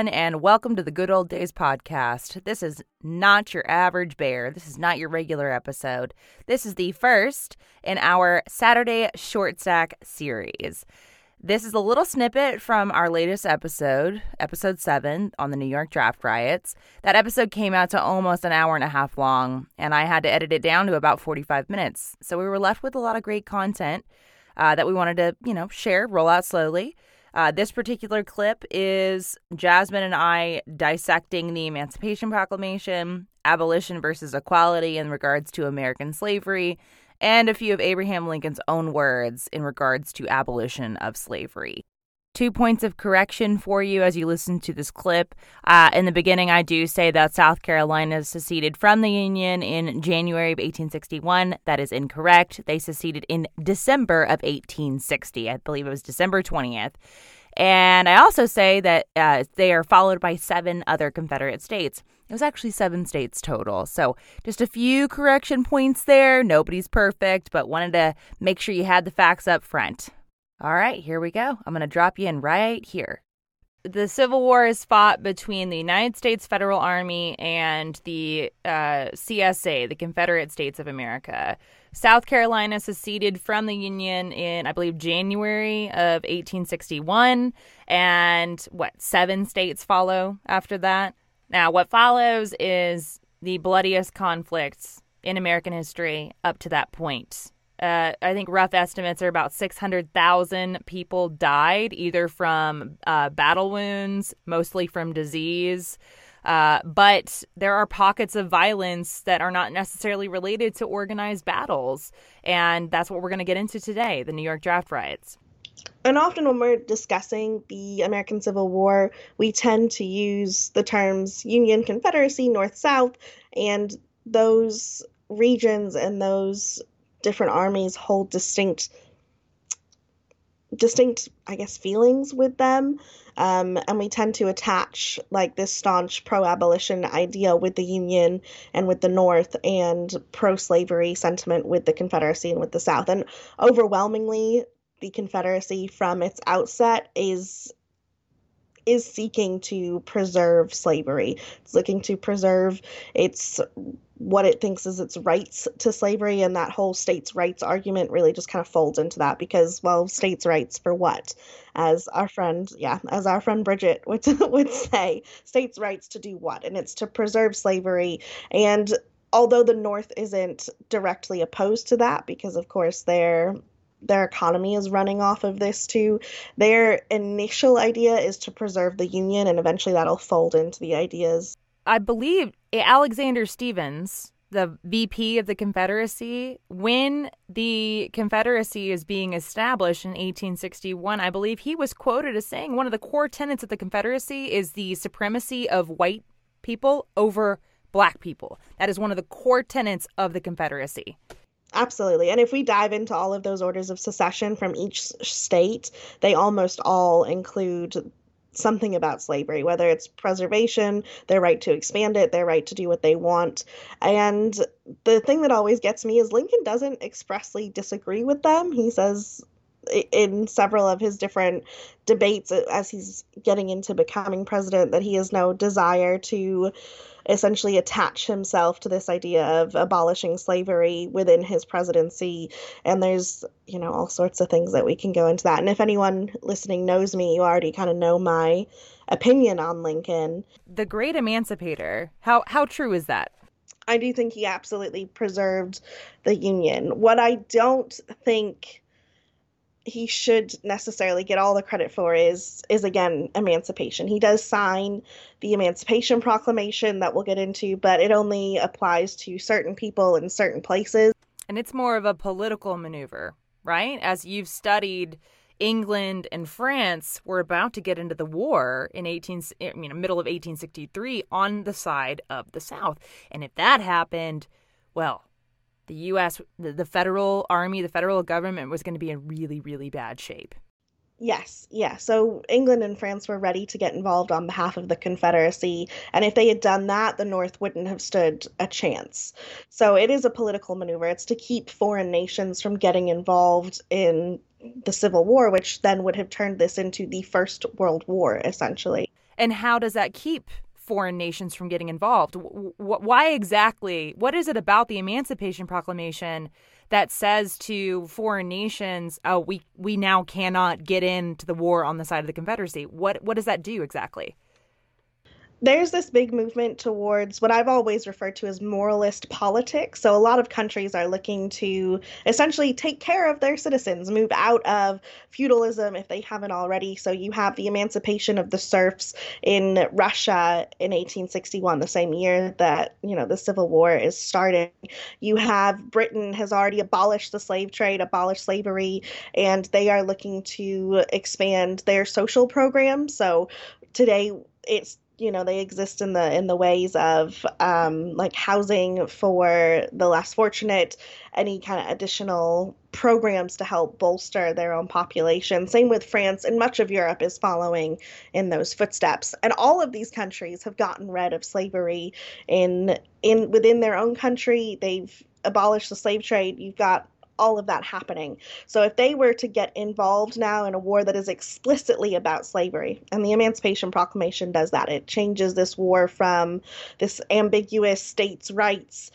everyone, and welcome to the Good Old Days podcast. This is not your average bear. This is not your regular episode. This is the first in our Saturday short stack series. This is a little snippet from our latest episode, episode seven on the New York draft riots. That episode came out to almost an hour and a half long, and I had to edit it down to about 45 minutes. So we were left with a lot of great content uh, that we wanted to, you know, share, roll out slowly. Uh, this particular clip is Jasmin and I dissecting the Emancipation Proclamation, abolition versus equality in regards to American slavery, and a few of Abraham Lincoln's own words in regards to abolition of slavery. Two points of correction for you as you listen to this clip. Uh, in the beginning, I do say that South Carolina seceded from the Union in January of 1861. That is incorrect. They seceded in December of 1860. I believe it was December 20th. And I also say that uh, they are followed by seven other Confederate states. It was actually seven states total. So just a few correction points there. Nobody's perfect, but wanted to make sure you had the facts up front. All right, here we go. I'm going to drop you in right here. The Civil War is fought between the United States Federal Army and the uh, CSA, the Confederate States of America. South Carolina seceded from the Union in, I believe, January of 1861. And what, seven states follow after that? Now, what follows is the bloodiest conflicts in American history up to that point. Uh, I think rough estimates are about 600,000 people died either from uh, battle wounds, mostly from disease. Uh, but there are pockets of violence that are not necessarily related to organized battles. And that's what we're going to get into today the New York draft riots. And often when we're discussing the American Civil War, we tend to use the terms Union, Confederacy, North, South, and those regions and those different armies hold distinct distinct i guess feelings with them um, and we tend to attach like this staunch pro-abolition idea with the union and with the north and pro-slavery sentiment with the confederacy and with the south and overwhelmingly the confederacy from its outset is is seeking to preserve slavery. It's looking to preserve its what it thinks is its rights to slavery and that whole states' rights argument really just kind of folds into that because well states' rights for what as our friend yeah as our friend bridget would, would say states' rights to do what and it's to preserve slavery and although the north isn't directly opposed to that because of course they're their economy is running off of this too. Their initial idea is to preserve the Union, and eventually that'll fold into the ideas. I believe Alexander Stephens, the VP of the Confederacy, when the Confederacy is being established in 1861, I believe he was quoted as saying one of the core tenets of the Confederacy is the supremacy of white people over black people. That is one of the core tenets of the Confederacy. Absolutely. And if we dive into all of those orders of secession from each state, they almost all include something about slavery, whether it's preservation, their right to expand it, their right to do what they want. And the thing that always gets me is Lincoln doesn't expressly disagree with them. He says in several of his different debates as he's getting into becoming president that he has no desire to essentially attach himself to this idea of abolishing slavery within his presidency. And there's, you know, all sorts of things that we can go into that. And if anyone listening knows me, you already kind of know my opinion on Lincoln. The great emancipator. How how true is that? I do think he absolutely preserved the Union. What I don't think he should necessarily get all the credit for is is again emancipation. He does sign the Emancipation Proclamation that we'll get into, but it only applies to certain people in certain places. And it's more of a political maneuver, right? As you've studied England and France were about to get into the war in 18 I mean middle of 1863 on the side of the South. And if that happened, well, the U.S., the, the federal army, the federal government was going to be in really, really bad shape. Yes, yeah. So England and France were ready to get involved on behalf of the Confederacy. And if they had done that, the North wouldn't have stood a chance. So it is a political maneuver. It's to keep foreign nations from getting involved in the Civil War, which then would have turned this into the First World War, essentially. And how does that keep foreign nations from getting involved? Why exactly? What is it about the Emancipation Proclamation that says to foreign nations, "Oh, we we now cannot get into the war on the side of the Confederacy"? What what does that do exactly? There's this big movement towards what I've always referred to as moralist politics. So, a lot of countries are looking to essentially take care of their citizens, move out of feudalism if they haven't already. So, you have the emancipation of the serfs in Russia in 1861, the same year that, you know, the Civil War is starting. You have Britain has already abolished the slave trade, abolished slavery, and they are looking to expand their social programs. So, today it's you know they exist in the in the ways of um, like housing for the less fortunate any kind of additional programs to help bolster their own population. Same with france and much of europe is following in those footsteps. And all of these countries have gotten rid of slavery in in within their own country. They've abolished the slave trade. You've got all of that happening. So if they were to get involved now in a war that is explicitly about slavery, and the Emancipation Proclamation does that, it changes this war from this ambiguous states' rights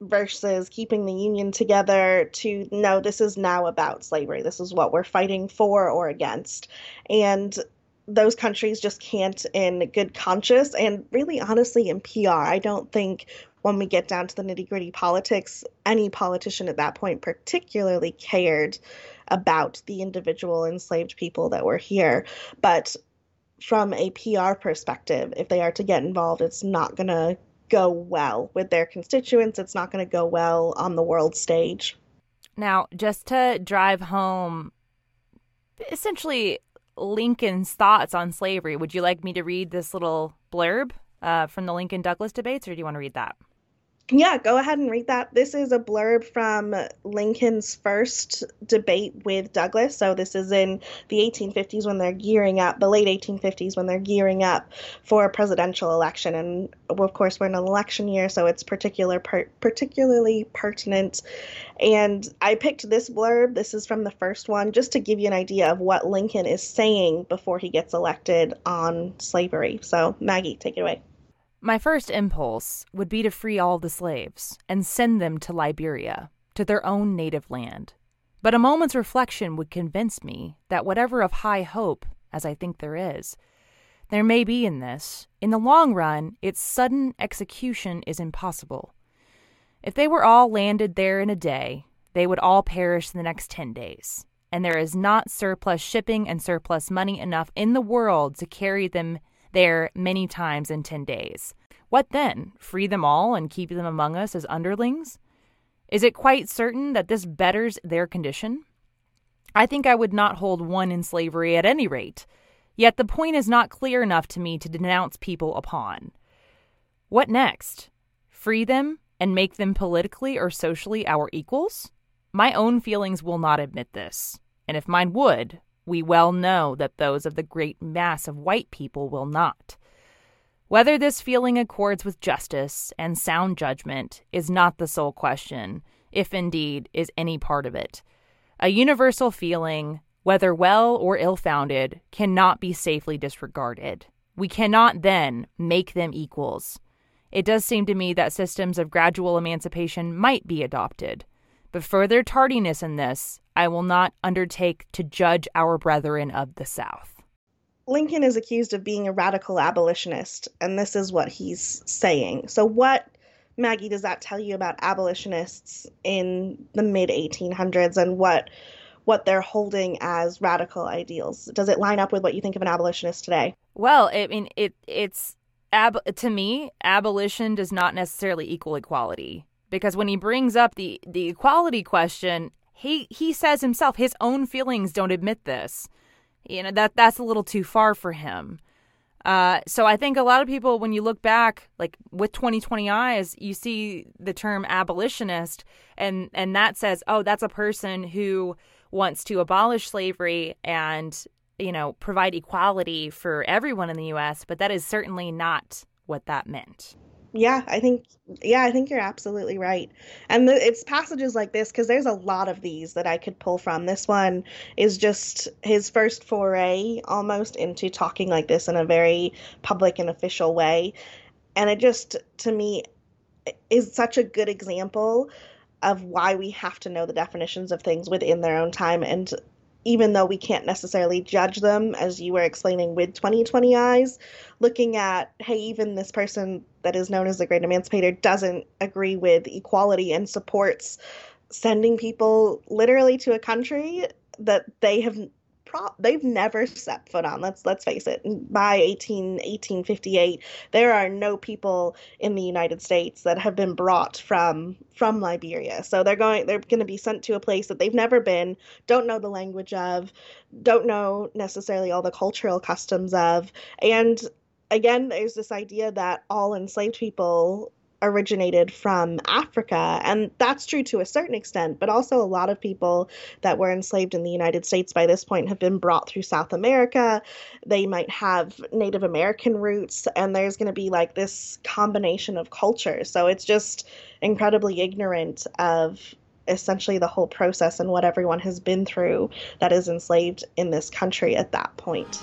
versus keeping the union together to no this is now about slavery this is what we're fighting for or against and those countries just can't in good conscience and really honestly in PR I don't think when we get down to the nitty gritty politics, any politician at that point particularly cared about the individual enslaved people that were here. But from a PR perspective, if they are to get involved, it's not going to go well with their constituents. It's not going to go well on the world stage. Now, just to drive home essentially Lincoln's thoughts on slavery, would you like me to read this little blurb uh, from the Lincoln Douglas debates, or do you want to read that? Yeah, go ahead and read that. This is a blurb from Lincoln's first debate with Douglas. So, this is in the 1850s when they're gearing up, the late 1850s when they're gearing up for a presidential election. And of course, we're in an election year, so it's particular per- particularly pertinent. And I picked this blurb. This is from the first one, just to give you an idea of what Lincoln is saying before he gets elected on slavery. So, Maggie, take it away. My first impulse would be to free all the slaves and send them to Liberia, to their own native land. But a moment's reflection would convince me that whatever of high hope, as I think there is, there may be in this, in the long run, its sudden execution is impossible. If they were all landed there in a day, they would all perish in the next ten days, and there is not surplus shipping and surplus money enough in the world to carry them there many times in 10 days. What then? Free them all and keep them among us as underlings? Is it quite certain that this betters their condition? I think I would not hold one in slavery at any rate. Yet the point is not clear enough to me to denounce people upon. What next? Free them and make them politically or socially our equals? My own feelings will not admit this, and if mine would, we well know that those of the great mass of white people will not. Whether this feeling accords with justice and sound judgment is not the sole question, if indeed is any part of it. A universal feeling, whether well or ill founded, cannot be safely disregarded. We cannot then make them equals. It does seem to me that systems of gradual emancipation might be adopted. But further tardiness in this I will not undertake to judge our brethren of the South. Lincoln is accused of being a radical abolitionist, and this is what he's saying. So, what, Maggie, does that tell you about abolitionists in the mid 1800s and what what they're holding as radical ideals? Does it line up with what you think of an abolitionist today? Well, I mean, it it's ab- to me, abolition does not necessarily equal equality because when he brings up the the equality question, he he says himself his own feelings don't admit this. You know that that's a little too far for him. Uh, so I think a lot of people, when you look back, like with 2020 eyes, you see the term abolitionist, and and that says, oh, that's a person who wants to abolish slavery and you know provide equality for everyone in the U.S. But that is certainly not what that meant. Yeah, I think yeah, I think you're absolutely right. And the, it's passages like this because there's a lot of these that I could pull from. This one is just his first foray almost into talking like this in a very public and official way. And it just to me is such a good example of why we have to know the definitions of things within their own time and even though we can't necessarily judge them as you were explaining with 2020 eyes looking at hey even this person that is known as the great emancipator doesn't agree with equality and supports sending people literally to a country that they have they've never set foot on. Let's let's face it. By 18 1858, there are no people in the United States that have been brought from from Liberia. So they're going they're going to be sent to a place that they've never been, don't know the language of, don't know necessarily all the cultural customs of, and again there's this idea that all enslaved people originated from Africa. And that's true to a certain extent, but also a lot of people that were enslaved in the United States by this point have been brought through South America. They might have Native American roots, and there's going to be like this combination of cultures. So it's just incredibly ignorant of essentially the whole process and what everyone has been through that is enslaved in this country at that point.